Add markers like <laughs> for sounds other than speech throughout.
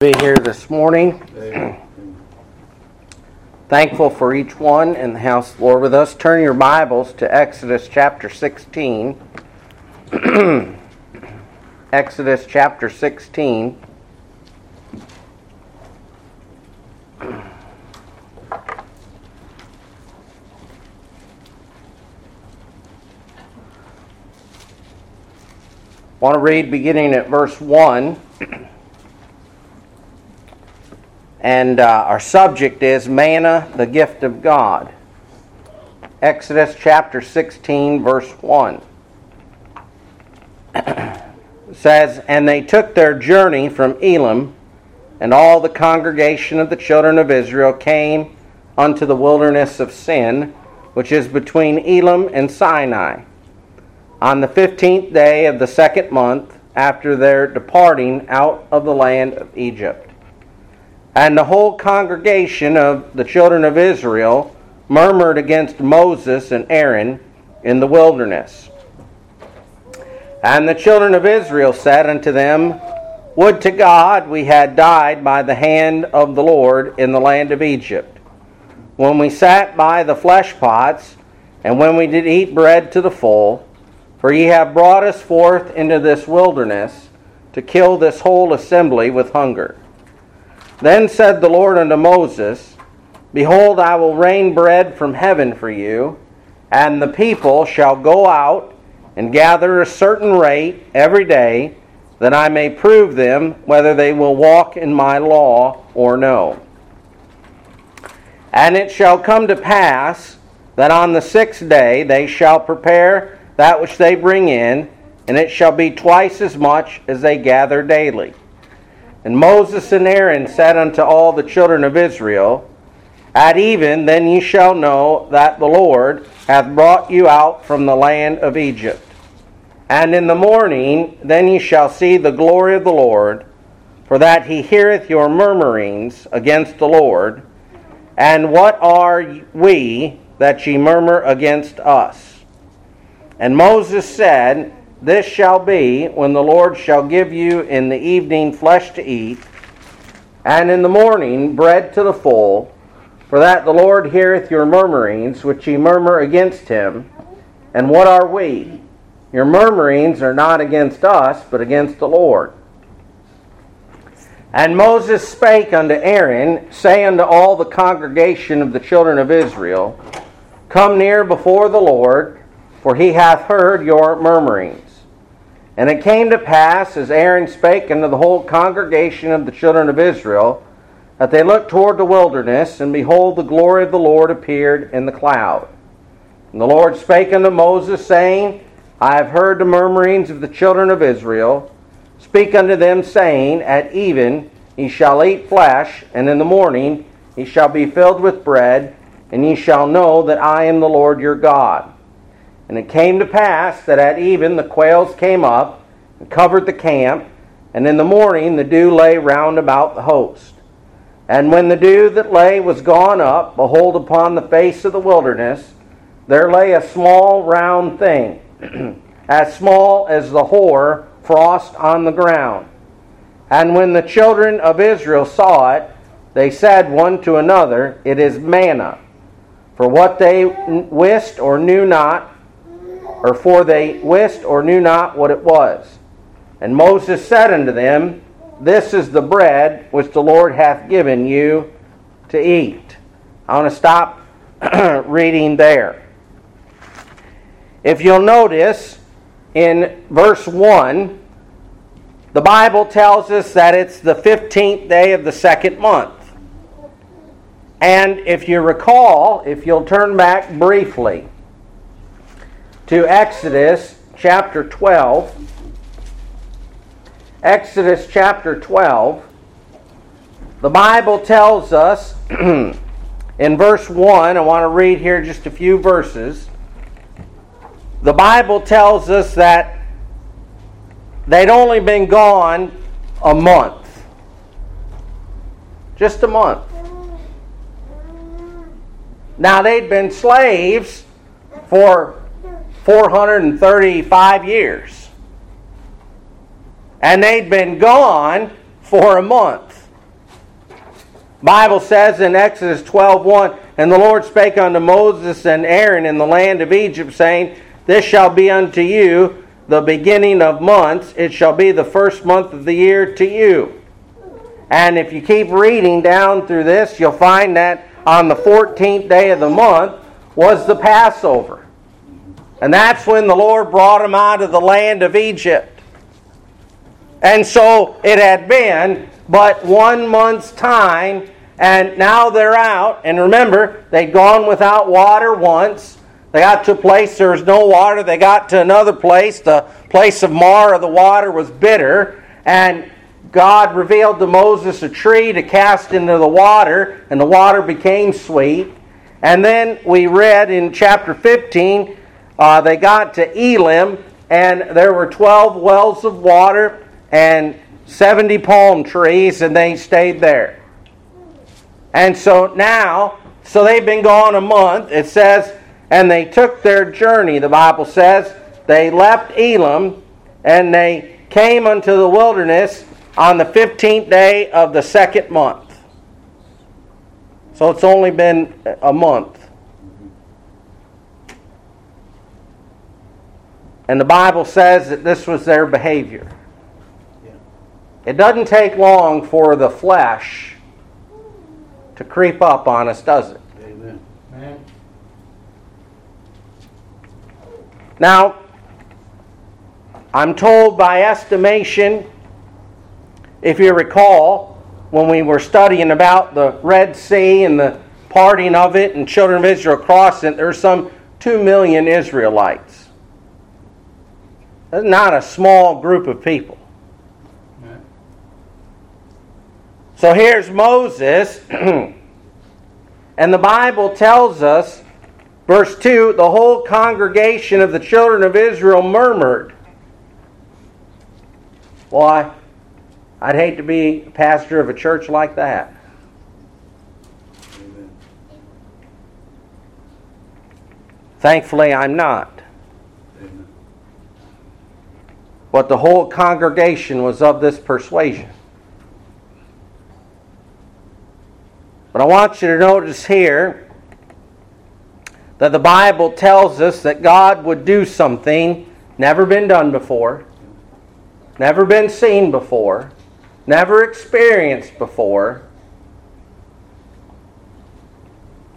be here this morning. Thankful for each one in the house of the Lord with us. Turn your Bibles to Exodus chapter 16. <clears throat> Exodus chapter 16. <clears throat> want to read beginning at verse 1. <clears throat> And uh, our subject is manna, the gift of God. Exodus chapter 16, verse 1 <clears throat> says, And they took their journey from Elim, and all the congregation of the children of Israel came unto the wilderness of Sin, which is between Elim and Sinai, on the fifteenth day of the second month after their departing out of the land of Egypt. And the whole congregation of the children of Israel murmured against Moses and Aaron in the wilderness. And the children of Israel said unto them, Would to God we had died by the hand of the Lord in the land of Egypt, when we sat by the flesh pots, and when we did eat bread to the full. For ye have brought us forth into this wilderness to kill this whole assembly with hunger. Then said the Lord unto Moses, Behold, I will rain bread from heaven for you, and the people shall go out and gather a certain rate every day, that I may prove them whether they will walk in my law or no. And it shall come to pass that on the sixth day they shall prepare that which they bring in, and it shall be twice as much as they gather daily. And Moses and Aaron said unto all the children of Israel, At even then ye shall know that the Lord hath brought you out from the land of Egypt. And in the morning then ye shall see the glory of the Lord, for that he heareth your murmurings against the Lord. And what are we that ye murmur against us? And Moses said, this shall be when the Lord shall give you in the evening flesh to eat, and in the morning bread to the full, for that the Lord heareth your murmurings, which ye murmur against him. And what are we? Your murmurings are not against us, but against the Lord. And Moses spake unto Aaron, saying unto all the congregation of the children of Israel, Come near before the Lord, for he hath heard your murmurings. And it came to pass, as Aaron spake unto the whole congregation of the children of Israel, that they looked toward the wilderness, and behold, the glory of the Lord appeared in the cloud. And the Lord spake unto Moses, saying, I have heard the murmurings of the children of Israel. Speak unto them, saying, At even ye shall eat flesh, and in the morning ye shall be filled with bread, and ye shall know that I am the Lord your God. And it came to pass that at even the quails came up and covered the camp, and in the morning the dew lay round about the host. And when the dew that lay was gone up, behold, upon the face of the wilderness there lay a small round thing, <clears throat> as small as the hoar frost on the ground. And when the children of Israel saw it, they said one to another, It is manna. For what they wist or knew not, or for they wist or knew not what it was. And Moses said unto them, This is the bread which the Lord hath given you to eat. I want to stop <clears throat> reading there. If you'll notice, in verse 1, the Bible tells us that it's the 15th day of the second month. And if you recall, if you'll turn back briefly, to Exodus chapter 12. Exodus chapter 12. The Bible tells us <clears throat> in verse 1, I want to read here just a few verses. The Bible tells us that they'd only been gone a month. Just a month. Now, they'd been slaves for 435 years. And they'd been gone for a month. Bible says in Exodus 12:1, and the Lord spake unto Moses and Aaron in the land of Egypt, saying, This shall be unto you the beginning of months; it shall be the first month of the year to you. And if you keep reading down through this, you'll find that on the 14th day of the month was the Passover. And that's when the Lord brought them out of the land of Egypt. And so it had been but one month's time, and now they're out. And remember, they'd gone without water once. They got to a place there was no water. They got to another place. The place of Marah, the water was bitter. And God revealed to Moses a tree to cast into the water, and the water became sweet. And then we read in chapter 15, uh, they got to Elim, and there were 12 wells of water and 70 palm trees, and they stayed there. And so now, so they've been gone a month. It says, and they took their journey, the Bible says. They left Elim, and they came unto the wilderness on the 15th day of the second month. So it's only been a month. And the Bible says that this was their behavior. It doesn't take long for the flesh to creep up on us, does it? Amen. Now, I'm told by estimation if you recall, when we were studying about the Red Sea and the parting of it and children of Israel crossing it, there's some 2 million Israelites. That's not a small group of people. So here's Moses, <clears throat> and the Bible tells us, verse 2 the whole congregation of the children of Israel murmured. Why? I'd hate to be a pastor of a church like that. Amen. Thankfully, I'm not. Amen. But the whole congregation was of this persuasion. But I want you to notice here that the Bible tells us that God would do something never been done before, never been seen before never experienced before.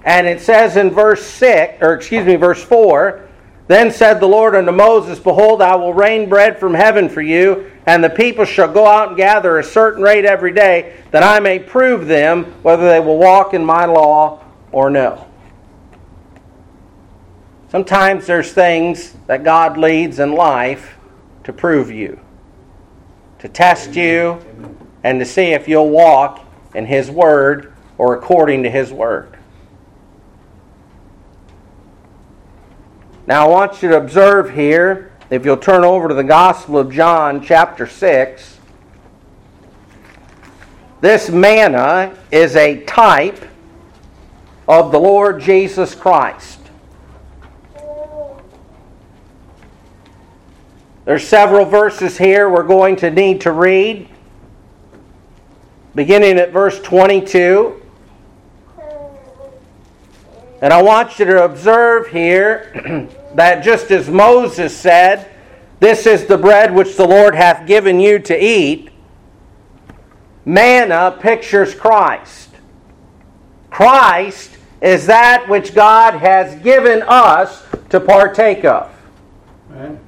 And it says in verse 6, or excuse me, verse 4 Then said the Lord unto Moses, Behold, I will rain bread from heaven for you, and the people shall go out and gather a certain rate every day, that I may prove them whether they will walk in my law or no. Sometimes there's things that God leads in life to prove you, to test you, and to see if you'll walk in His Word or according to His Word. Now, I want you to observe here, if you'll turn over to the Gospel of John, chapter 6. This manna is a type of the Lord Jesus Christ. There's several verses here we're going to need to read beginning at verse 22. And I want you to observe here <clears throat> that just as Moses said, This is the bread which the Lord hath given you to eat, manna pictures Christ. Christ is that which God has given us to partake of. And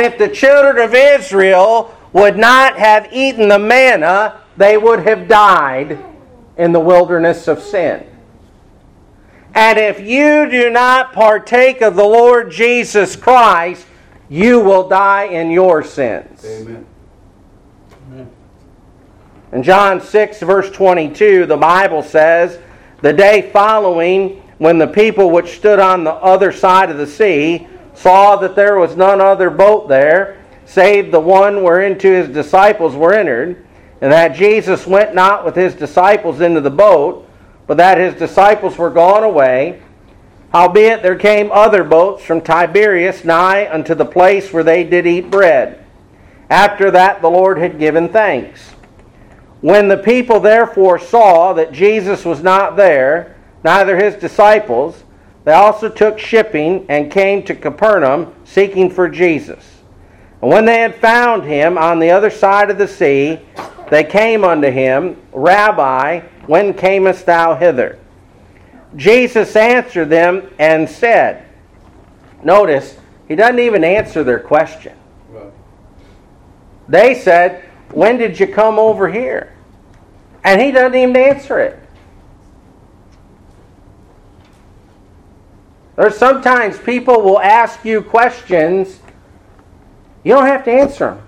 if the children of Israel would not have eaten the manna, they would have died in the wilderness of sin. And if you do not partake of the Lord Jesus Christ, you will die in your sins. Amen. In John 6, verse 22, the Bible says, The day following, when the people which stood on the other side of the sea saw that there was none other boat there, save the one whereinto his disciples were entered, and that Jesus went not with his disciples into the boat, but that his disciples were gone away. Howbeit there came other boats from Tiberias nigh unto the place where they did eat bread. After that the Lord had given thanks. When the people therefore saw that Jesus was not there, neither his disciples, they also took shipping and came to Capernaum seeking for Jesus. And when they had found him on the other side of the sea, they came unto him, Rabbi, when camest thou hither? Jesus answered them and said, Notice, he doesn't even answer their question. They said, When did you come over here? And he doesn't even answer it. There's sometimes people will ask you questions, you don't have to answer them.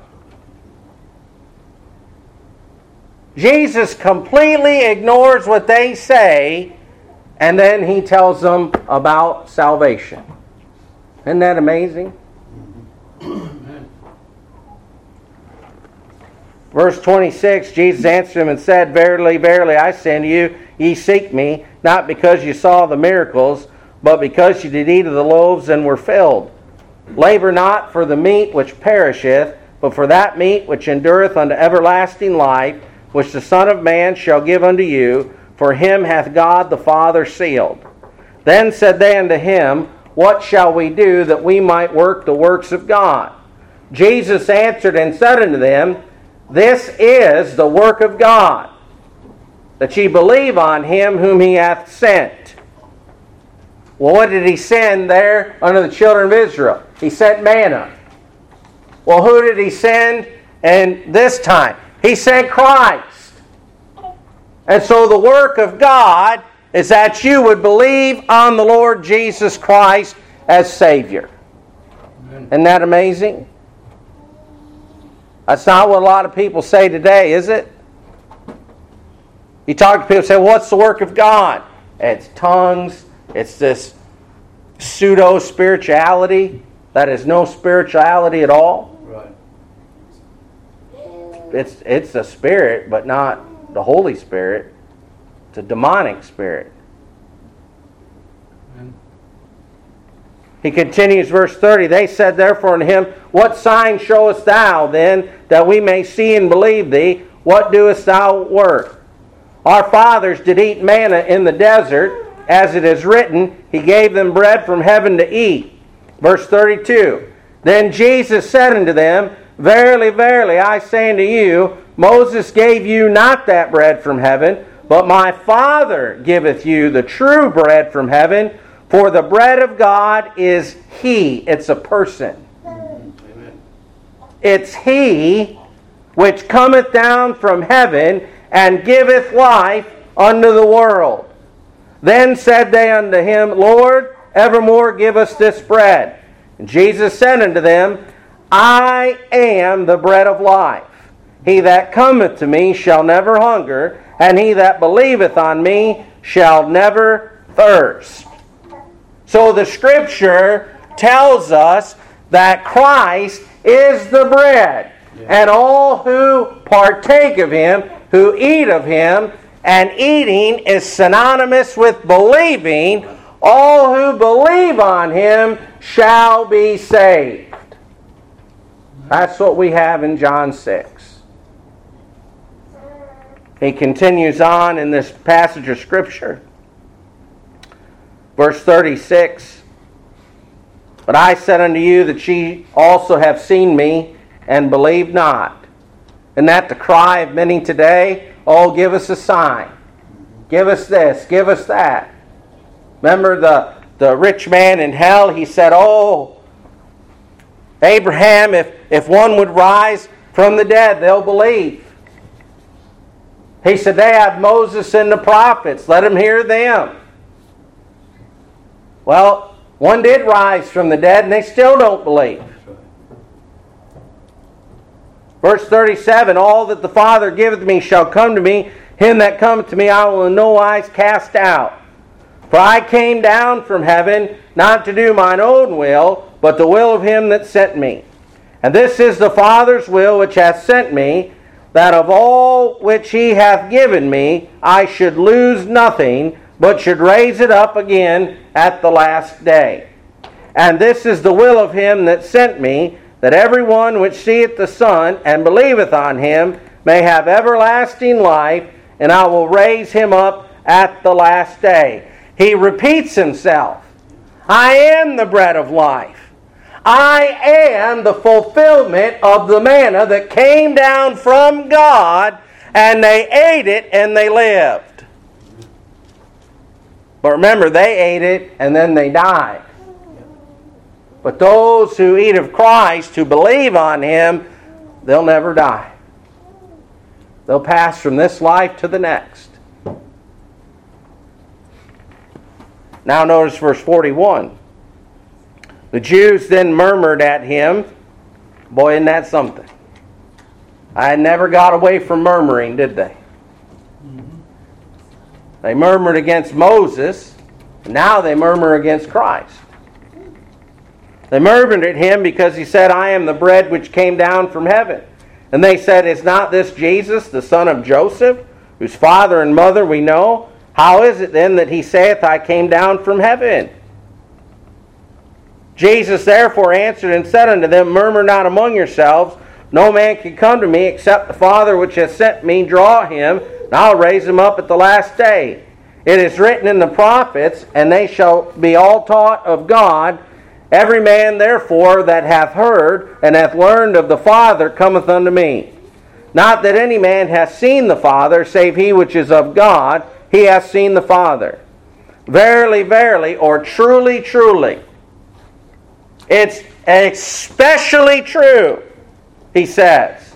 Jesus completely ignores what they say, and then he tells them about salvation. Isn't that amazing? Verse 26 Jesus answered him and said, Verily, verily, I say unto you, ye seek me, not because you saw the miracles, but because you did eat of the loaves and were filled. Labor not for the meat which perisheth, but for that meat which endureth unto everlasting life, which the Son of Man shall give unto you, for him hath God the Father sealed. Then said they unto him, What shall we do that we might work the works of God? Jesus answered and said unto them, this is the work of God, that ye believe on him whom he hath sent. Well, what did he send there unto the children of Israel? He sent manna. Well, who did he send? And this time, he sent Christ. And so the work of God is that you would believe on the Lord Jesus Christ as Savior. Isn't that amazing? That's not what a lot of people say today, is it? You talk to people say, What's the work of God? It's tongues, it's this pseudo spirituality that is no spirituality at all. It's, it's a spirit, but not the Holy Spirit. It's a demonic spirit. He continues, verse 30. They said therefore unto him, What sign showest thou then that we may see and believe thee? What doest thou work? Our fathers did eat manna in the desert, as it is written, He gave them bread from heaven to eat. Verse 32. Then Jesus said unto them, Verily, verily, I say unto you, Moses gave you not that bread from heaven, but my Father giveth you the true bread from heaven. For the bread of God is He. It's a person. Amen. It's He which cometh down from heaven and giveth life unto the world. Then said they unto him, Lord, evermore give us this bread. And Jesus said unto them, I am the bread of life. He that cometh to me shall never hunger, and he that believeth on me shall never thirst. So the scripture tells us that Christ is the bread, and all who partake of him, who eat of him, and eating is synonymous with believing, all who believe on him shall be saved. That's what we have in John 6. He continues on in this passage of Scripture. Verse 36 But I said unto you that ye also have seen me and believe not. And that the cry of many today, oh, give us a sign. Give us this, give us that. Remember the, the rich man in hell? He said, Oh, Abraham, if, if one would rise from the dead, they'll believe. He said, They have Moses and the prophets. Let them hear them. Well, one did rise from the dead, and they still don't believe. Verse 37 All that the Father giveth me shall come to me. Him that cometh to me I will in no wise cast out. For I came down from heaven not to do mine own will, but the will of him that sent me. And this is the Father's will which hath sent me, that of all which he hath given me I should lose nothing, but should raise it up again at the last day. And this is the will of him that sent me, that every one which seeth the Son and believeth on him may have everlasting life, and I will raise him up at the last day. He repeats himself I am the bread of life. I am the fulfillment of the manna that came down from God, and they ate it and they lived. But remember, they ate it and then they died. But those who eat of Christ, who believe on Him, they'll never die. They'll pass from this life to the next. Now, notice verse 41. The Jews then murmured at him. Boy, isn't that something? I never got away from murmuring, did they? Mm-hmm. They murmured against Moses. Now they murmur against Christ. They murmured at him because he said, I am the bread which came down from heaven. And they said, Is not this Jesus, the son of Joseph, whose father and mother we know? How is it then that he saith, I came down from heaven? Jesus therefore answered and said unto them, Murmur not among yourselves. No man can come to me except the Father which has sent me draw him, and I'll raise him up at the last day. It is written in the prophets, and they shall be all taught of God. Every man, therefore, that hath heard and hath learned of the Father cometh unto me. Not that any man hath seen the Father, save he which is of God, he hath seen the Father. Verily, verily, or truly, truly. It's especially true, he says.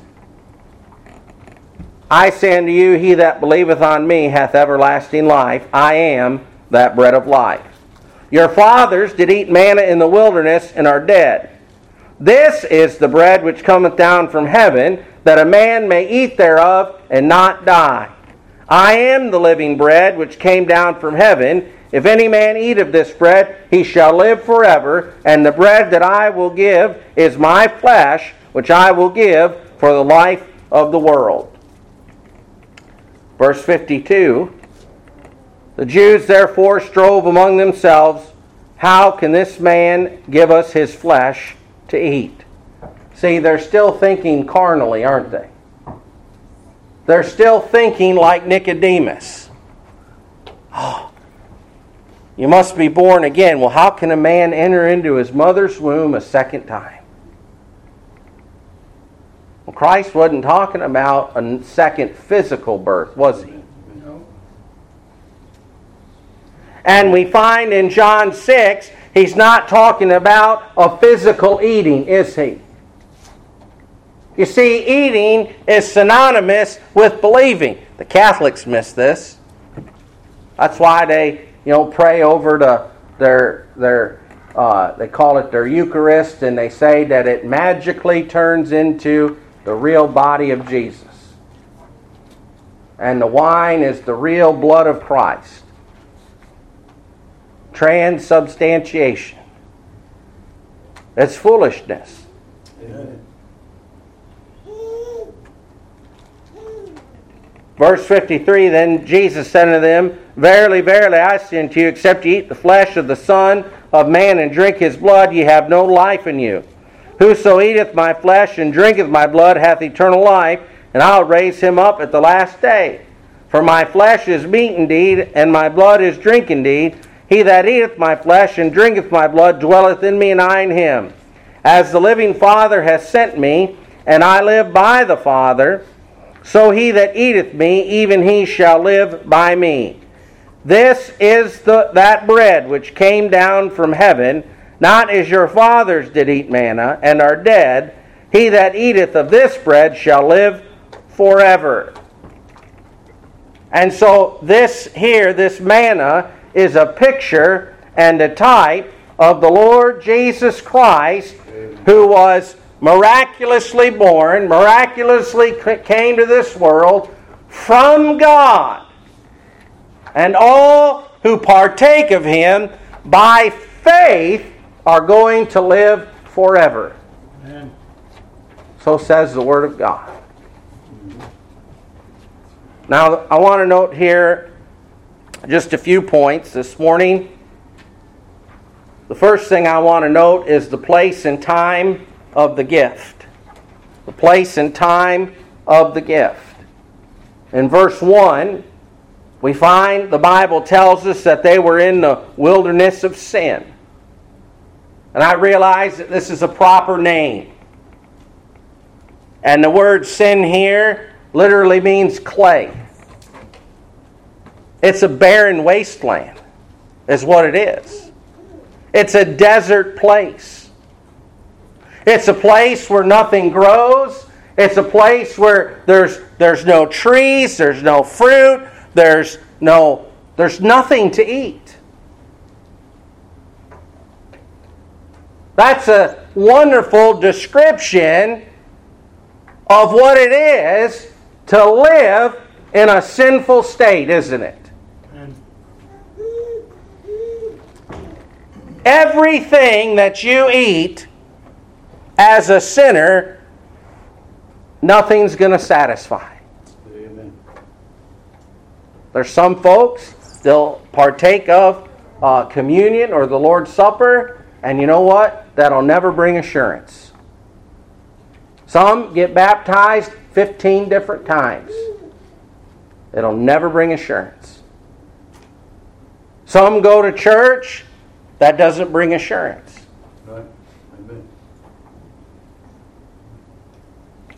I say unto you, he that believeth on me hath everlasting life. I am that bread of life. Your fathers did eat manna in the wilderness and are dead. This is the bread which cometh down from heaven, that a man may eat thereof and not die. I am the living bread which came down from heaven. If any man eat of this bread, he shall live forever. And the bread that I will give is my flesh, which I will give for the life of the world. Verse 52 The Jews therefore strove among themselves, How can this man give us his flesh to eat? See, they're still thinking carnally, aren't they? They're still thinking like Nicodemus. Oh, you must be born again. Well, how can a man enter into his mother's womb a second time? Well, Christ wasn't talking about a second physical birth, was he? No. And we find in John 6, he's not talking about a physical eating, is he? You see, eating is synonymous with believing. The Catholics miss this. That's why they, you know, pray over to their their uh, they call it their Eucharist, and they say that it magically turns into the real body of Jesus. And the wine is the real blood of Christ. Transubstantiation. It's foolishness. Amen. Verse 53 Then Jesus said unto them, Verily, verily, I say unto you, except ye eat the flesh of the Son of Man and drink his blood, ye have no life in you. Whoso eateth my flesh and drinketh my blood hath eternal life, and I'll raise him up at the last day. For my flesh is meat indeed, and my blood is drink indeed. He that eateth my flesh and drinketh my blood dwelleth in me, and I in him. As the living Father hath sent me, and I live by the Father, so he that eateth me, even he shall live by me. This is the, that bread which came down from heaven not as your fathers did eat manna and are dead. He that eateth of this bread shall live forever. And so, this here, this manna, is a picture and a type of the Lord Jesus Christ, who was miraculously born, miraculously came to this world from God. And all who partake of him by faith are going to live forever. Amen. So says the Word of God. Now, I want to note here just a few points this morning. The first thing I want to note is the place and time of the gift. The place and time of the gift. In verse 1, we find the Bible tells us that they were in the wilderness of sin. And I realize that this is a proper name. And the word sin here literally means clay. It's a barren wasteland, is what it is. It's a desert place. It's a place where nothing grows. It's a place where there's, there's no trees, there's no fruit, there's no there's nothing to eat. That's a wonderful description of what it is to live in a sinful state, isn't it? Everything that you eat as a sinner, nothing's going to satisfy. Amen. There's some folks, they'll partake of uh, communion or the Lord's Supper, and you know what? That'll never bring assurance. Some get baptized 15 different times. It'll never bring assurance. Some go to church that doesn't bring assurance. Right. Amen.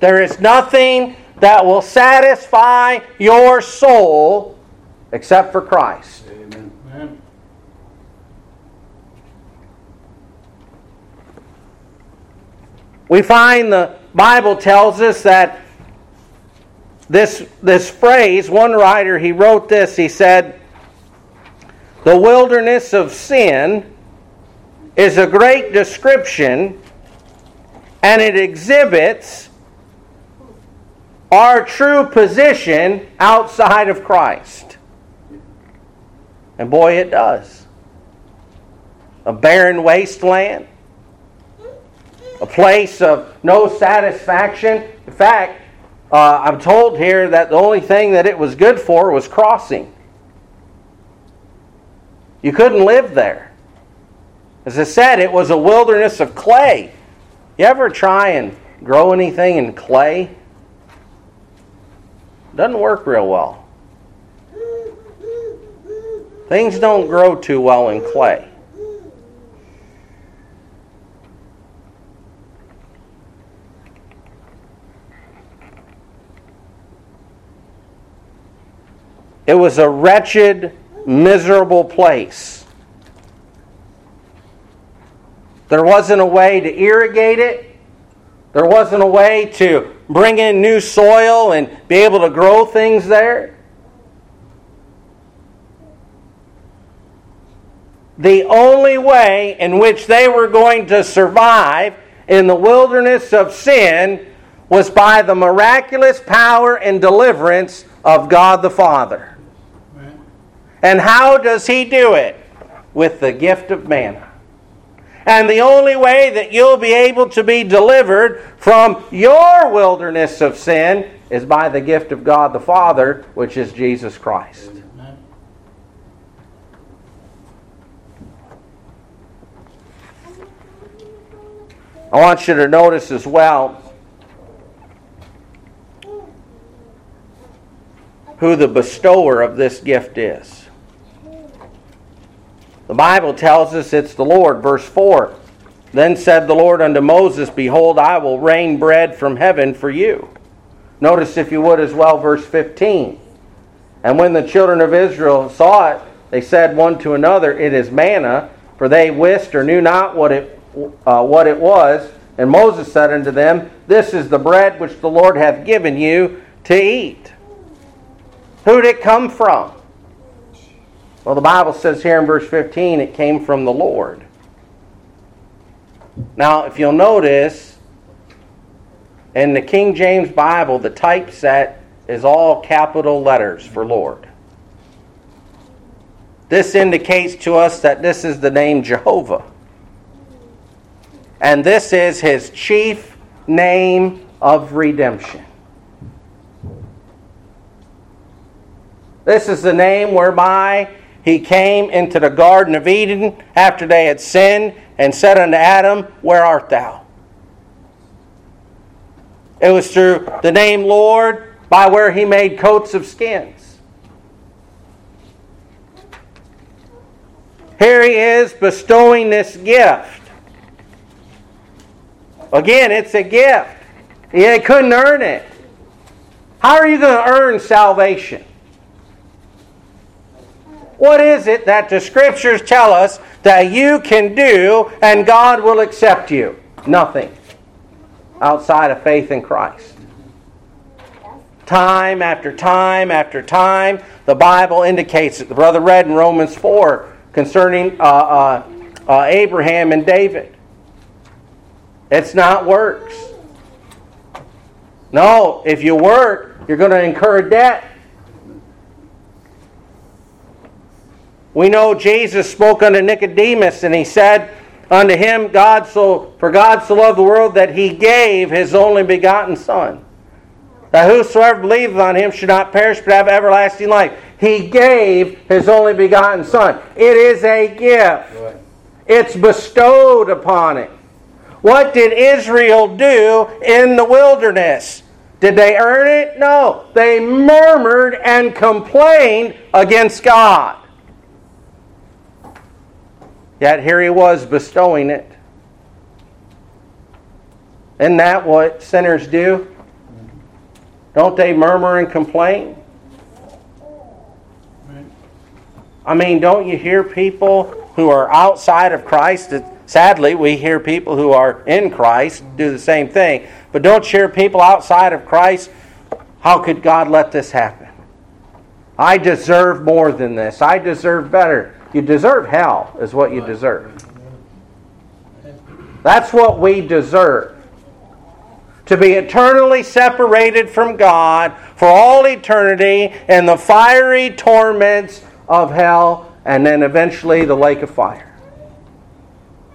There is nothing that will satisfy your soul except for Christ. Amen. We find the Bible tells us that this, this phrase, one writer, he wrote this, he said, The wilderness of sin is a great description and it exhibits our true position outside of Christ. And boy, it does. A barren wasteland, a place of no satisfaction. In fact, uh, I'm told here that the only thing that it was good for was crossing. You couldn't live there. As I said, it was a wilderness of clay. You ever try and grow anything in clay? Doesn't work real well. Things don't grow too well in clay. It was a wretched, miserable place. There wasn't a way to irrigate it. There wasn't a way to bring in new soil and be able to grow things there. The only way in which they were going to survive in the wilderness of sin was by the miraculous power and deliverance of God the Father. And how does He do it? With the gift of manna. And the only way that you'll be able to be delivered from your wilderness of sin is by the gift of God the Father, which is Jesus Christ. I want you to notice as well who the bestower of this gift is. The Bible tells us it's the Lord. Verse 4 Then said the Lord unto Moses, Behold, I will rain bread from heaven for you. Notice, if you would, as well, verse 15. And when the children of Israel saw it, they said one to another, It is manna, for they wist or knew not what it, uh, what it was. And Moses said unto them, This is the bread which the Lord hath given you to eat. Who did it come from? Well, the Bible says here in verse 15 it came from the Lord. Now, if you'll notice, in the King James Bible, the typeset is all capital letters for Lord. This indicates to us that this is the name Jehovah. And this is his chief name of redemption. This is the name whereby he came into the Garden of Eden after they had sinned and said unto Adam, Where art thou? It was through the name Lord by where he made coats of skins. Here he is bestowing this gift. Again, it's a gift. He couldn't earn it. How are you going to earn salvation? What is it that the scriptures tell us that you can do and God will accept you? Nothing outside of faith in Christ. Time after time after time, the Bible indicates it. The brother read in Romans 4 concerning uh, uh, uh, Abraham and David. It's not works. No, if you work, you're going to incur debt. We know Jesus spoke unto Nicodemus, and he said unto him, God so for God so loved the world that he gave his only begotten Son. That whosoever believeth on him should not perish but have everlasting life. He gave his only begotten Son. It is a gift. It's bestowed upon it. What did Israel do in the wilderness? Did they earn it? No. They murmured and complained against God. Yet here he was bestowing it. Isn't that what sinners do? Don't they murmur and complain? I mean, don't you hear people who are outside of Christ? Sadly, we hear people who are in Christ do the same thing. But don't you hear people outside of Christ? How could God let this happen? I deserve more than this. I deserve better. You deserve hell, is what you deserve. That's what we deserve. To be eternally separated from God for all eternity in the fiery torments of hell and then eventually the lake of fire.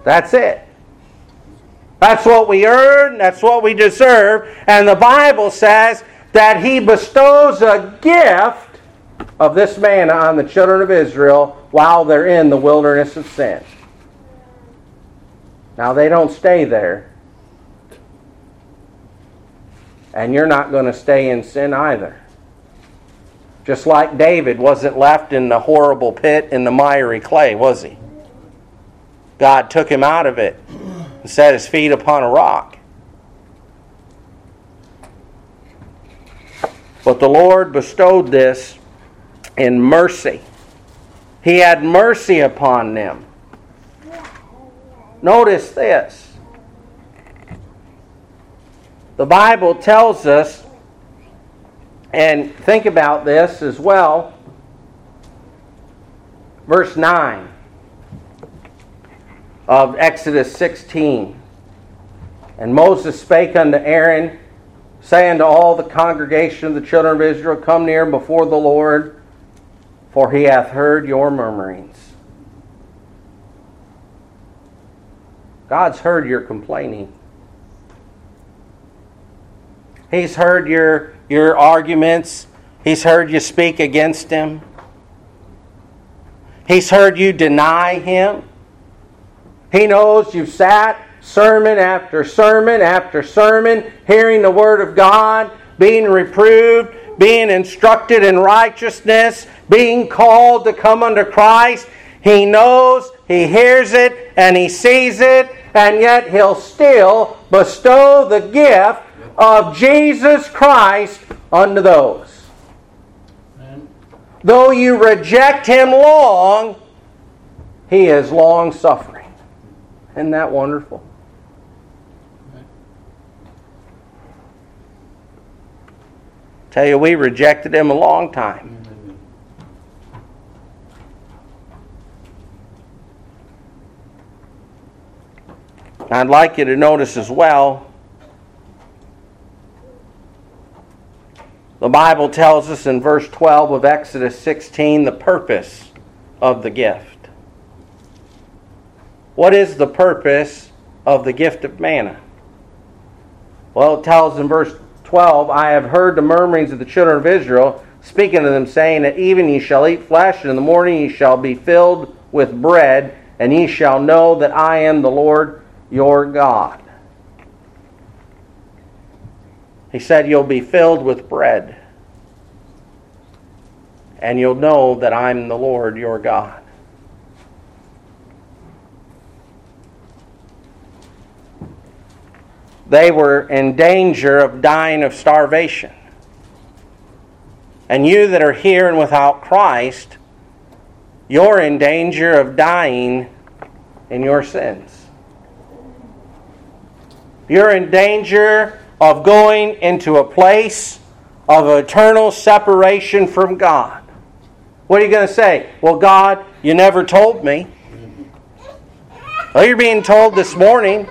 That's it. That's what we earn, that's what we deserve. And the Bible says that He bestows a gift of this manna on the children of Israel while they're in the wilderness of sin. Now, they don't stay there. And you're not going to stay in sin either. Just like David wasn't left in the horrible pit in the miry clay, was he? God took him out of it and set his feet upon a rock. But the Lord bestowed this in mercy. He had mercy upon them. Notice this. The Bible tells us, and think about this as well. Verse 9 of Exodus 16. And Moses spake unto Aaron, saying to all the congregation of the children of Israel, Come near before the Lord for he hath heard your murmurings. God's heard your complaining. He's heard your, your arguments. He's heard you speak against him. He's heard you deny him. He knows you've sat sermon after sermon after sermon, hearing the Word of God, being reproved, being instructed in righteousness, being called to come unto Christ. He knows, he hears it, and he sees it, and yet he'll still bestow the gift of Jesus Christ unto those. Amen. Though you reject him long, he is long suffering. Isn't that wonderful? Tell you, we rejected him a long time. I'd like you to notice as well the Bible tells us in verse 12 of Exodus 16 the purpose of the gift. What is the purpose of the gift of manna? Well, it tells in verse 12, I have heard the murmurings of the children of Israel, speaking to them, saying, At even ye shall eat flesh, and in the morning ye shall be filled with bread, and ye shall know that I am the Lord your God. He said, You'll be filled with bread, and you'll know that I'm the Lord your God. They were in danger of dying of starvation. And you that are here and without Christ, you're in danger of dying in your sins. You're in danger of going into a place of eternal separation from God. What are you going to say? Well, God, you never told me. Well, you're being told this morning.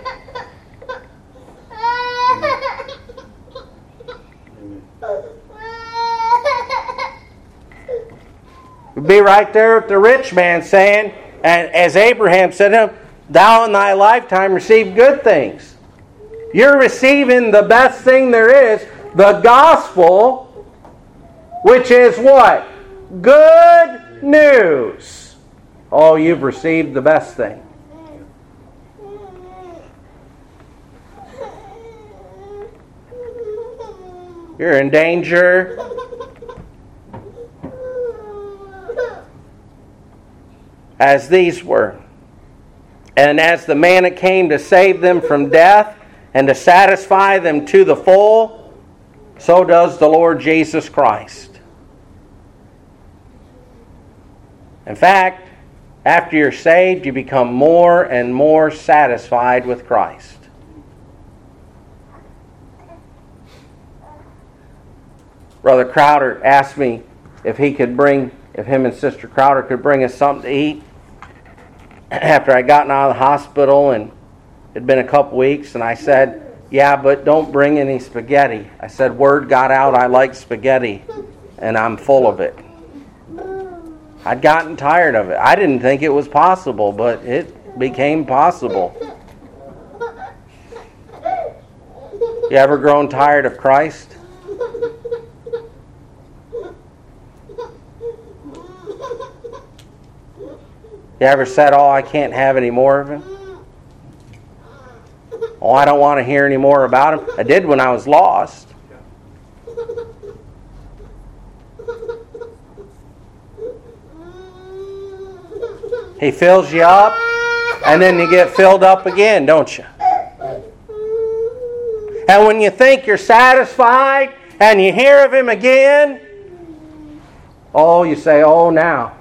Be right there with the rich man saying, and as Abraham said to him, Thou in thy lifetime receive good things. You're receiving the best thing there is, the gospel, which is what? Good news. Oh, you've received the best thing. You're in danger as these were. And as the manna came to save them from death and to satisfy them to the full, so does the Lord Jesus Christ. In fact, after you're saved, you become more and more satisfied with Christ. Brother Crowder asked me if he could bring, if him and Sister Crowder could bring us something to eat <clears throat> after I'd gotten out of the hospital and it'd been a couple weeks, and I said, Yeah, but don't bring any spaghetti. I said, Word got out, I like spaghetti, and I'm full of it. I'd gotten tired of it. I didn't think it was possible, but it became possible. You ever grown tired of Christ? You ever said, Oh, I can't have any more of him? Oh, I don't want to hear any more about him. I did when I was lost. He fills you up, and then you get filled up again, don't you? And when you think you're satisfied and you hear of him again, oh, you say, Oh, now.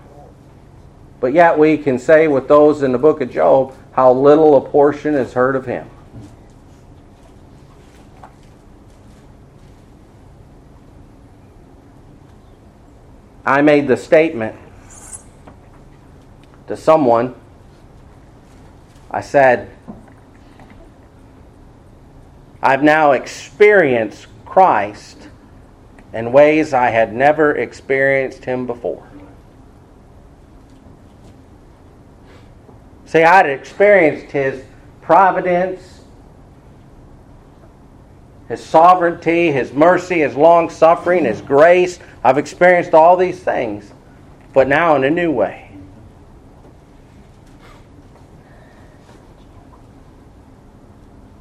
But yet we can say with those in the book of Job how little a portion is heard of him. I made the statement to someone. I said, I've now experienced Christ in ways I had never experienced him before. See, I'd experienced His providence, His sovereignty, His mercy, His long suffering, His grace. I've experienced all these things, but now in a new way.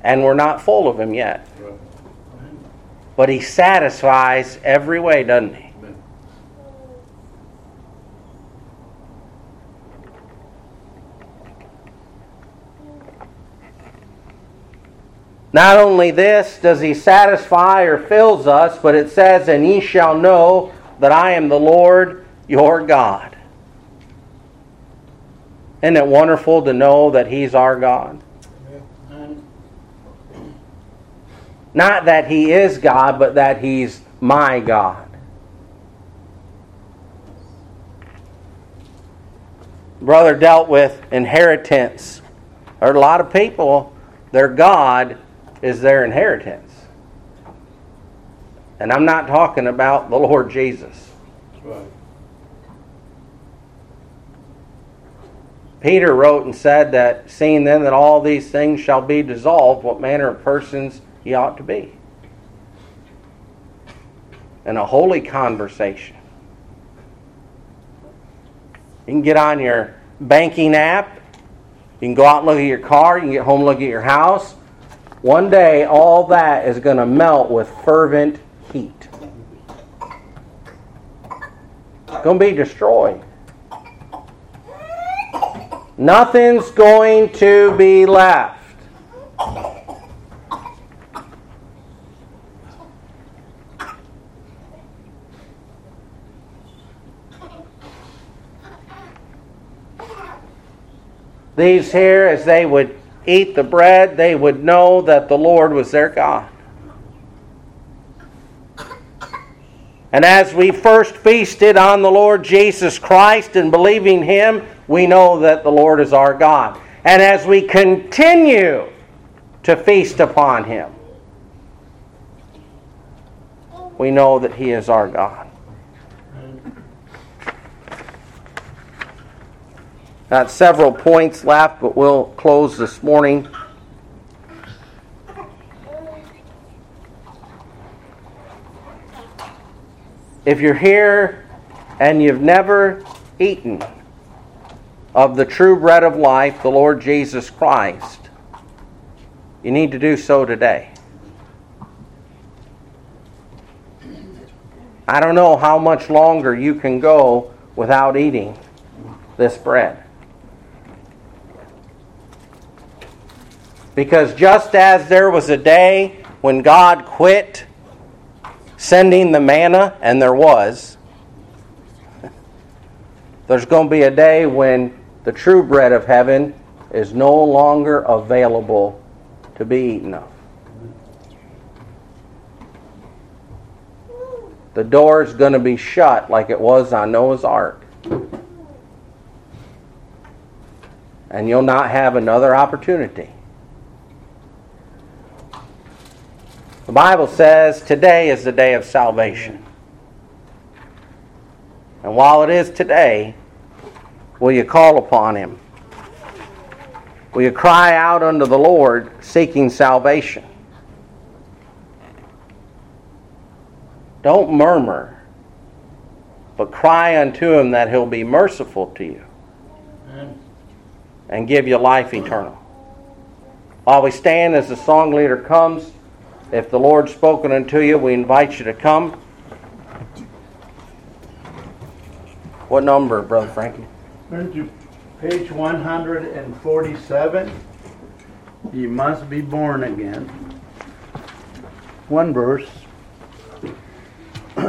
And we're not full of Him yet. But He satisfies every way, doesn't He? Not only this does he satisfy or fills us, but it says, And ye shall know that I am the Lord your God. Isn't it wonderful to know that he's our God? Not that he is God, but that he's my God. Brother dealt with inheritance. There are a lot of people, their God is their inheritance. And I'm not talking about the Lord Jesus. Right. Peter wrote and said that, seeing then that all these things shall be dissolved, what manner of persons ye ought to be. In a holy conversation. You can get on your banking app. You can go out and look at your car. You can get home and look at your house. One day all that is going to melt with fervent heat. It's going to be destroyed. Nothing's going to be left. These here, as they would eat the bread, they would know that the Lord was their God. And as we first feasted on the Lord Jesus Christ and believing Him, we know that the Lord is our God. And as we continue to feast upon Him, we know that He is our God. Got several points left, but we'll close this morning. If you're here and you've never eaten of the true bread of life, the Lord Jesus Christ, you need to do so today. I don't know how much longer you can go without eating this bread. Because just as there was a day when God quit sending the manna, and there was, there's going to be a day when the true bread of heaven is no longer available to be eaten of. The door is going to be shut like it was on Noah's Ark. And you'll not have another opportunity. The Bible says today is the day of salvation. And while it is today, will you call upon Him? Will you cry out unto the Lord seeking salvation? Don't murmur, but cry unto Him that He'll be merciful to you and give you life eternal. While we stand as the song leader comes, if the Lord's spoken unto you, we invite you to come. What number, Brother Frankie? Turn to page 147. You must be born again. One verse. <clears throat>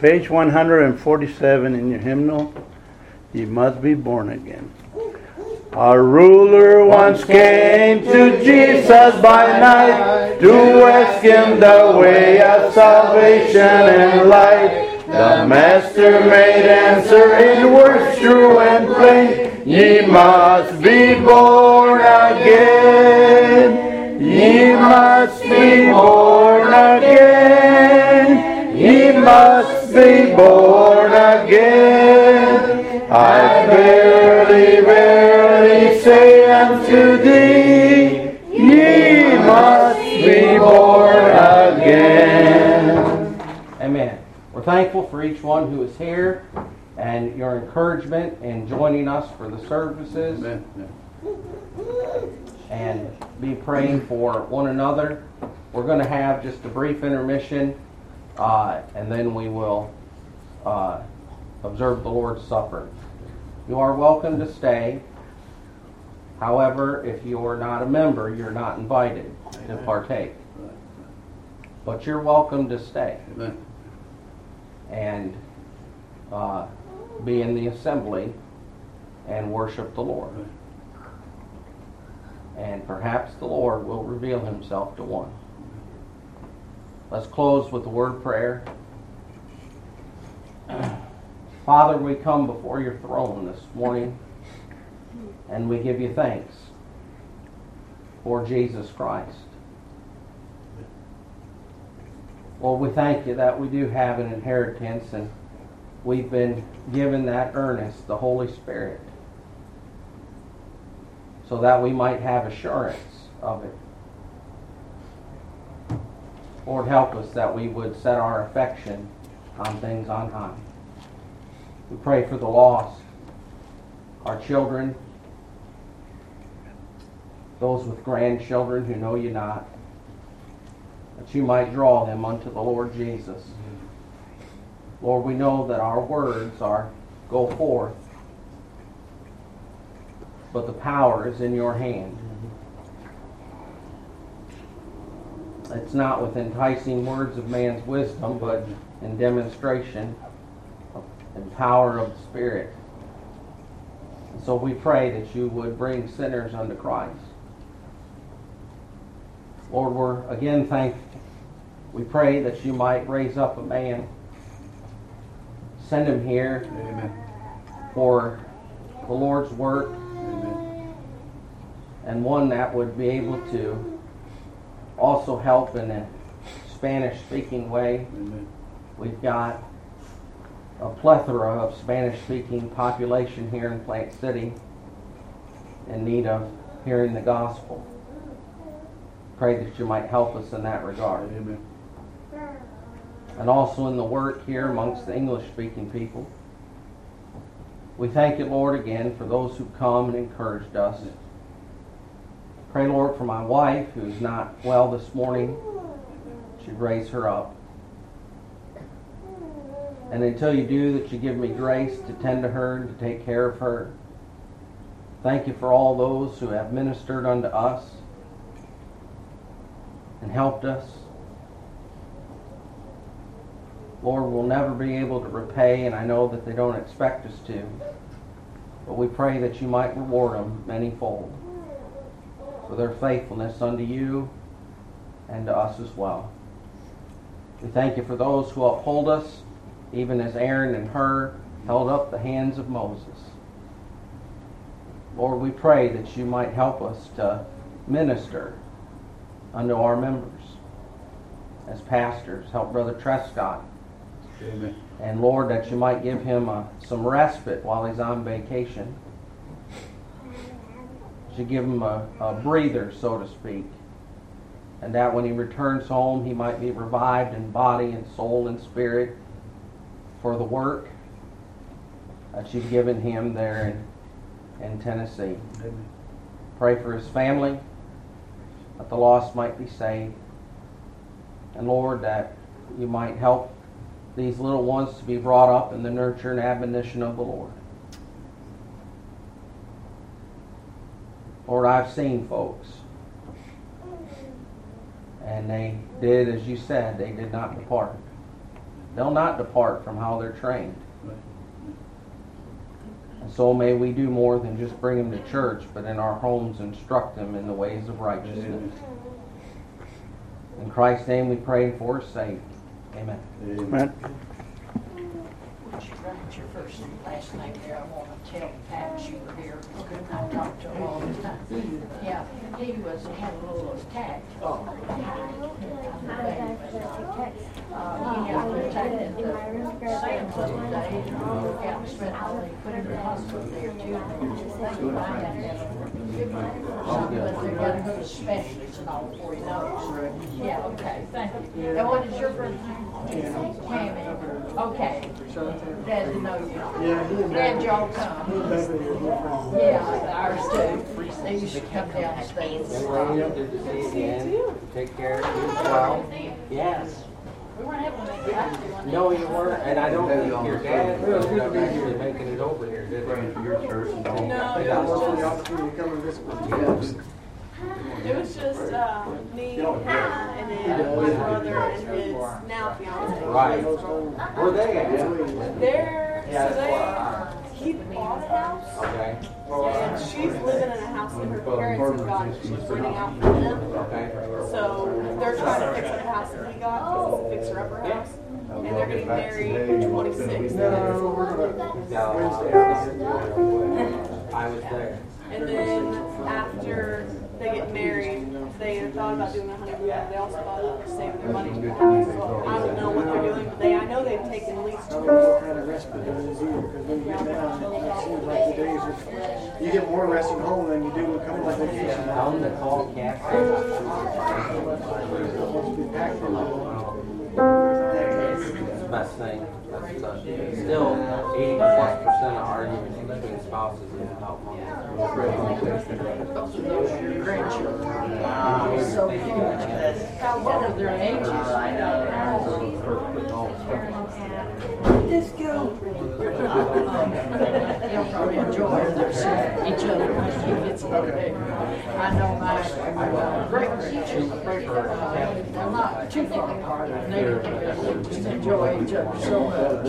page 147 in your hymnal. You must be born again. Our ruler once came to Jesus by night to ask him the way of salvation and light. The master made answer in words true and plain, Ye must be born again. Ye must be born again. Say unto thee, Ye must be born again. Amen. We're thankful for each one who is here and your encouragement in joining us for the services Amen. and be praying for one another. We're going to have just a brief intermission uh, and then we will uh, observe the Lord's Supper. You are welcome to stay. However, if you are not a member, you're not invited to partake. But you're welcome to stay Amen. and uh, be in the assembly and worship the Lord. And perhaps the Lord will reveal himself to one. Let's close with the word prayer. Father, we come before your throne this morning and we give you thanks for Jesus Christ. Lord, we thank you that we do have an inheritance and we've been given that earnest, the Holy Spirit, so that we might have assurance of it. Lord, help us that we would set our affection on things on high. We pray for the lost, our children, those with grandchildren who know you not, that you might draw them unto the Lord Jesus. Lord, we know that our words are go forth, but the power is in your hand. It's not with enticing words of man's wisdom, but in demonstration and power of the Spirit. And so we pray that you would bring sinners unto Christ. Lord, we're again thankful. We pray that you might raise up a man, send him here Amen. for the Lord's work, Amen. and one that would be able to also help in a Spanish speaking way. Amen. We've got a plethora of Spanish speaking population here in Plant City in need of hearing the gospel. Pray that you might help us in that regard. Amen. And also in the work here amongst the English speaking people. We thank you, Lord, again for those who come and encouraged us. Pray, Lord, for my wife who's not well this morning. Should raise her up. And until you do, that you give me grace to tend to her and to take care of her. Thank you for all those who have ministered unto us and helped us. Lord, we'll never be able to repay, and I know that they don't expect us to. But we pray that you might reward them manyfold for their faithfulness unto you and to us as well. We thank you for those who uphold us, even as Aaron and Hur held up the hands of Moses. Lord, we pray that you might help us to minister unto our members as pastors. Help Brother Trescott. Amen. And Lord, that you might give him uh, some respite while he's on vacation. You give him a, a breather, so to speak. And that when he returns home, he might be revived in body and soul and spirit for the work that you've given him there in, in Tennessee. Amen. Pray for his family, that the lost might be saved. And Lord, that you might help these little ones to be brought up in the nurture and admonition of the Lord. Lord, I've seen folks, and they did as you said, they did not depart. They'll not depart from how they're trained. And so may we do more than just bring them to church, but in our homes instruct them in the ways of righteousness. Amen. In Christ's name we pray for his sake. Amen. Amen. Would you write your first and last name there? I want to tell Pat you were here. I talked to him all the time. Yeah, he was, had a little attack. Uh, he had an attack at the Sam's the other day. and Got him spent all day, put him in the hospital there too. They find out Yeah, okay, thank you. And what is your. Okay. Glad to know you. Glad y'all come. Yeah, ours too. Come. Take care. You as well. Yes. We weren't having a big No, you weren't, and I don't think your dad was actually making it over here, did Praying he? for your church and all. No, it Yeah, well, the was opportunity to come and visit with you. Yes. just, it was just, uh, me, and then my brother and his now fiance. Right. Where they at? They're, so they, he bought a house, Okay, and she's living in a house that her parents have gotten, she's renting out for them. okay. So they're trying to fix up the house that he got, because it's a fixer-upper house. And they're getting married in twenty-six. No, we're gonna, No, I was there. And then after they get married, they thought about doing a honeymoon. They also thought about saving their money the. So I don't know what they're doing, but they I know they've taken at least I don't two. know what kind of respite it is either, because when you get down, it seems like the days are, you get more resting home than you do when coming on vacation. Tell them to call Kathy. Supposed to be packed for long. It's the best thing. That's, uh, Still, eighty plus percent percent of arguments between spouses is about money. So huge. What are their ages? Let's go. They'll probably enjoy each other a bigger. I know my uh, great grandchildren, uh, they're not too far apart, they just enjoy each other so much.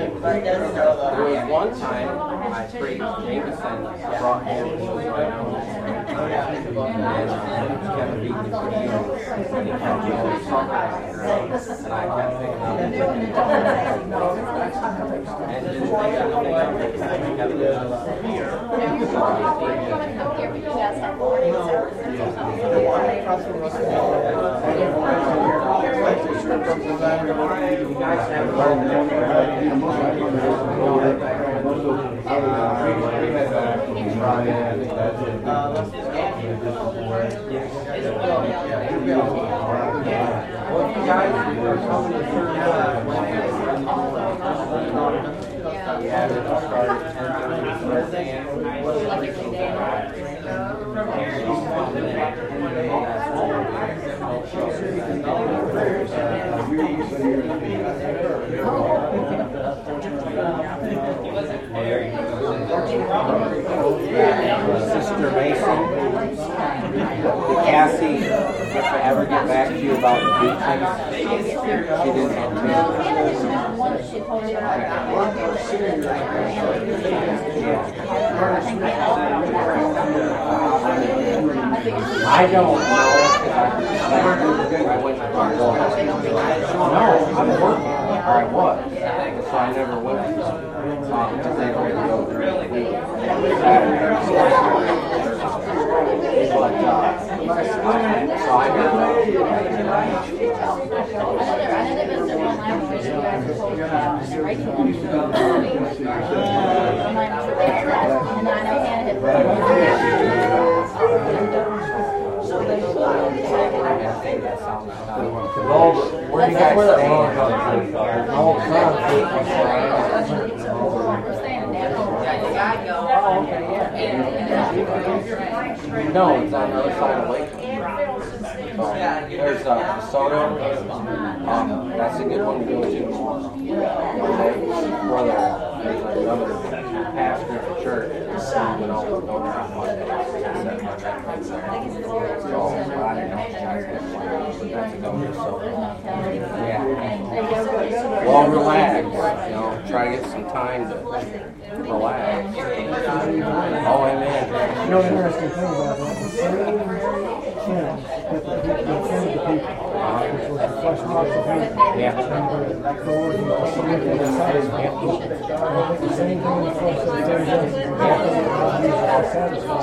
There was one time my priest Jameson brought him and he was right on and uh, he kept beating his heels and he kept going suffering and I kept thinking and didn't think anything of it and he kept it Well, you guys are coming to church uh, Wednesday. Yeah, Sister Mason, Cassie, ever get back to you about the thing, she didn't answer. I don't know. To No, I'm working, or I was, so I never went. Um, because they don't go there. But, uh, so I don't Well, where do you guys stay? My old son, No, it's on the other side of the Lake. There's uh, DeSoto. Um, that's a good one to go to tomorrow. Brother, there's another pastor the church. Go on Monday. So, I don't know good. So, yeah. Well, relax. You know, try to get some time to relax. Oh, amen. You know, the interesting thing about that, the same that the people the people, which was the flesh of. Yeah. And the Lord, you know, submitted to the satisfy. And I think the same thing in the flesh that Terry does, is exactly what God uses to satisfy.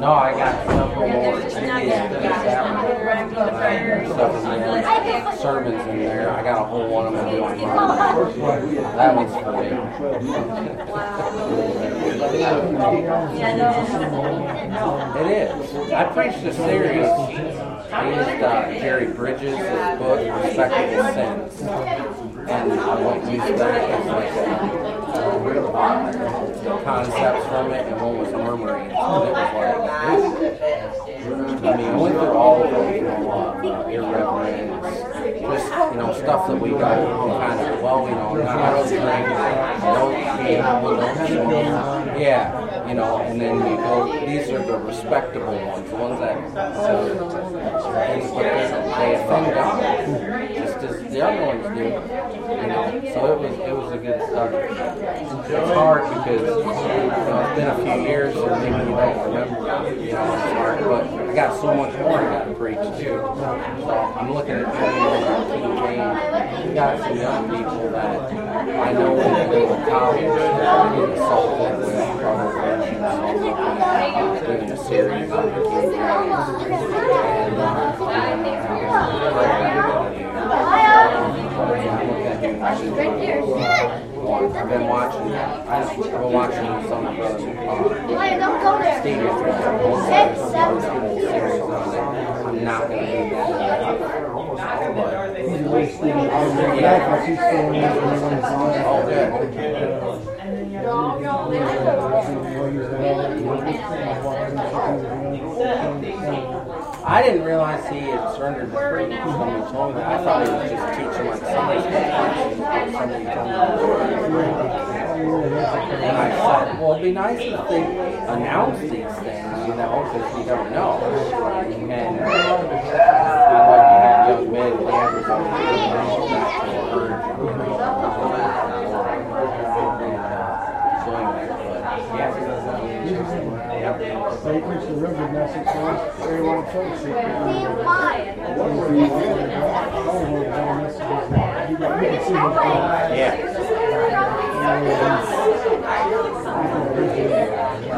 No, I got several more. Stuff in. Sermons in there. I got a whole one of them doing mine. That one's for me. It is. I preached a series. I used uh, Jerry Bridges' book, Respectable Sins. And I went to use that as the concepts from it, and one was murmuring, and it was like. I mean, I went through all of them, you know, uh, irreverence, just, you know, stuff that we got kind of, well, you know, don't drink, don't cheat, don't smoke. Yeah, you know, and then you go, these are the respectable ones, the ones that, uh, things, but they, they offend God, just as the other ones do, you know, so it was, it was a good start. It's hard because, you know, it's been a few years and maybe you don't remember, you know, it's hard, but I got so much more I got to preach too. So I'm looking at our team. We got some young people that I know in the college that are getting assaulted with I'm uh, doing a series on the. And, uh, I've been watching. I've been watching some of the uh, Stevie from the whole series. I'm not gonna read that. He's wasting, I back like he's throwing in everyone's on. all good. I didn't realize he had surrendered to freedom when he told me that. I thought he was just teaching like classes. but Somebody told me. And I said, well, it'd be nice if they announced these things, you know, because you don't know. And uh, I like to have young men, you know, that to encourage them, you know. And, uh, so anyway, but, yeah. They preach the river message, so everyone folks. Yeah.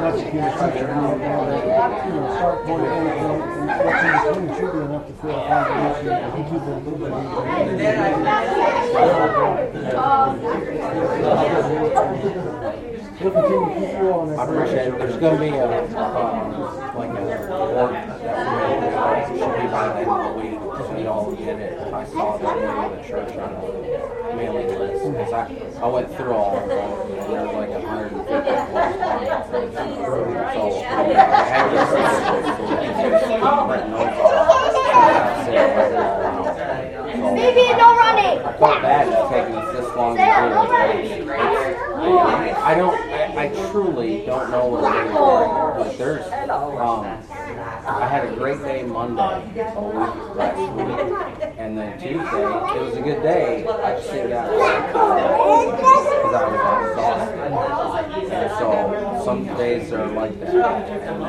To teacher, now, that, you know, start should be enough to fill a keep it a little bit. We'll continue to keep you on. I appreciate it. There's gonna be a, um, like a report that we should be by the end of the week, so you all get it. I saw that in the church on the mailing list, because I, I went through all of them, and there's like a hundred and fifty correspondence. So, I had to it, so we can just keep letting those off. So, Baby, no running! I felt bad it's taking us this long to do it. I don't, I, I truly don't know what it is, but there's, um, I had a great day Monday, last week, and then Tuesday, it was a good day, I just didn't get because I was exhausted. And so, some days are like that, and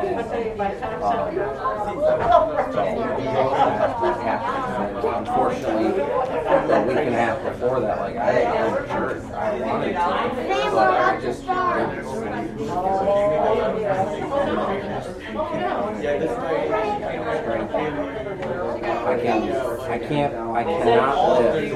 unfortunately, a week and a half before that, like, I didn't go to church, I wanted to, I I I can't, I cannot live.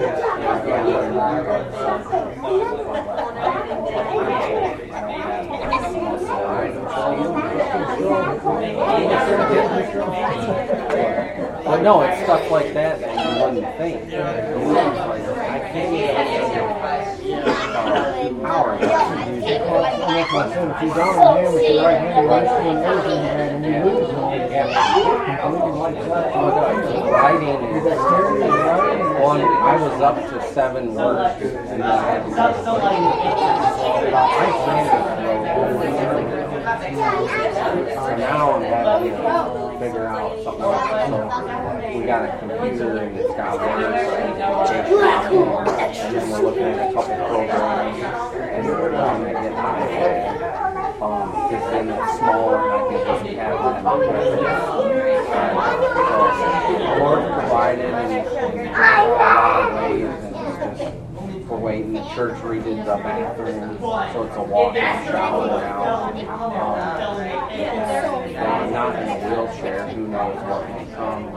But no, it's stuff like that that you wouldn't think. I can't even uh, power. Like I said, if you in hand with your right hand, your right hand, everything you had, and you lose it, completely like that. Writing one. I was up to seven words, and I had to. I planned to throw over and over. So now I'm having to figure out something else. So we got a computer and it's got words and then we're looking at a couple programs and we're trying to get out of it. Um, because then it's smaller and I can just have that. So, Lord provided in a lot of ways and just we're waiting. The church redid the bathroom, so it's a walk-in shower now. Um, and not in a wheelchair. Who knows what may come?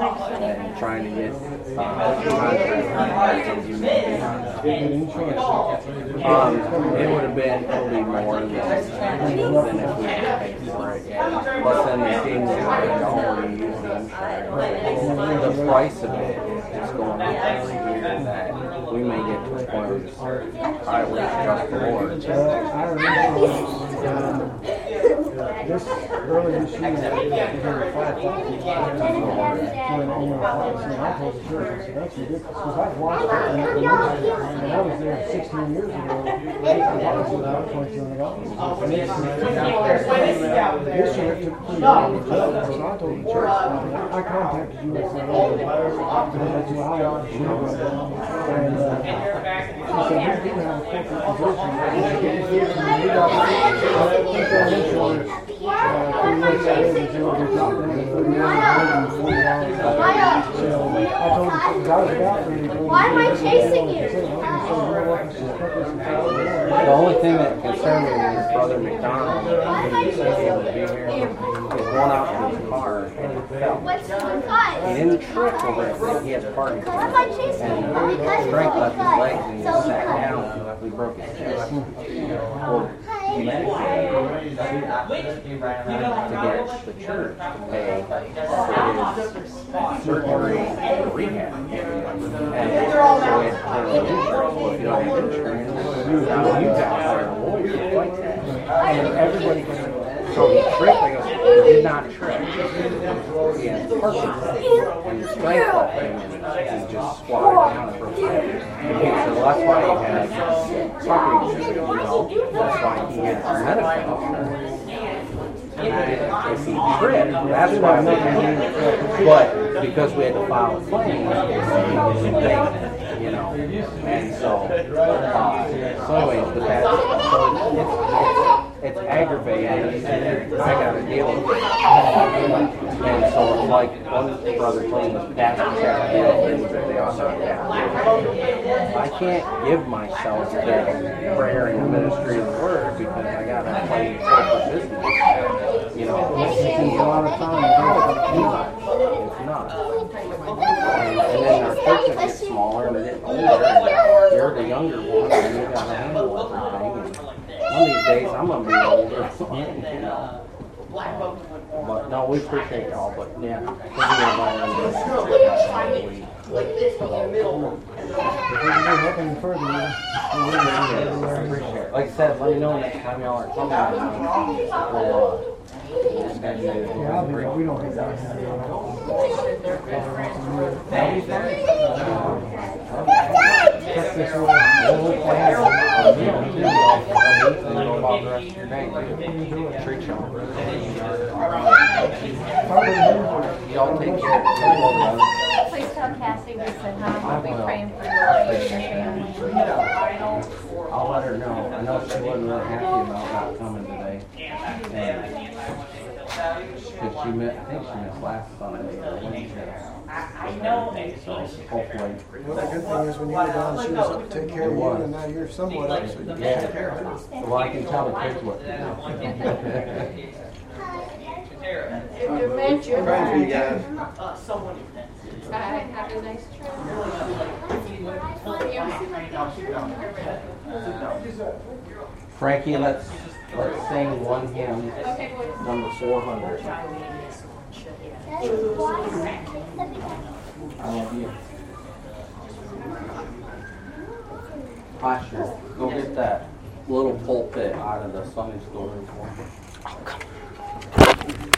and trying to get, uh, contractors. Um, it would have been, probably more than, than if we had paid for it. Plus then the thing that we already use the price of it is going up every that we may get to a point was I will trust the Lord. Uh, I remember, um, this, early this year, we had five thousand I told the church, I said, that's ridiculous, because I've watched it, and was, and I was there sixteen years ago, twenty-two hundred dollars. This year it took long, so I told the church, I contacted you, I said, oh, and, uh, he said, have a corporate position, got, three Why am I chasing you? The only thing that concerned me was Brother McDonald, when he said he would be here, was going out in his car and he fell. He didn't trip over it, he had Parkinson's. Why am I chasing you? Because strength left his legs and he sat down and we broke his chest. Well, he medically to get the church to pay for his surgery and rehab. And so we had insurance. Well, if you don't have insurance, now you got to hire a lawyer to fight that. And everybody goes, so he tripped, I go, did not trip. He had Parkinson's and his left him and he just squatted down and broke his neck. And he said, well, that's why he had Parkinson's, that's why he had medical insurance. And if he tripped, that's why we had, but because we had to file a claim, you know, and so, uh, so anyways, but that, so it's, it's aggravating, and I gotta deal with it. And so it's like one brother told us, pastor check in, things that they not have. I can't give myself to prayer and the ministry of the word because I gotta play corporate business. You know, It takes a lot of time, to it's not. And, and then our churches get smaller and they're older. And you're the younger one and you gotta handle everything. And one of these days I'm gonna be older. <laughs> You know. But no, we appreciate y'all. But yeah, thank you If we can do helping further, we will. Like I said, let me know next time y'all are coming. We'll, uh, Yeah, I'll be, we don't get that. Please praying for. I'll let her know. I know she wasn't really happy about not coming today. She met, I think she last Sunday. So hopefully. Well, the good thing is when you were gone, she was up to take care of you, and now you're somewhat up, so you can take care of her. Well, I can tell the kids what to do. If you met your Praying for you guys. Bye. Have a nice trip. Frankie, let's, let's sing one hymn, Okay, number four hundred. I love you. Posture, go get that little pulpit out of the Sunday school oh, room for me.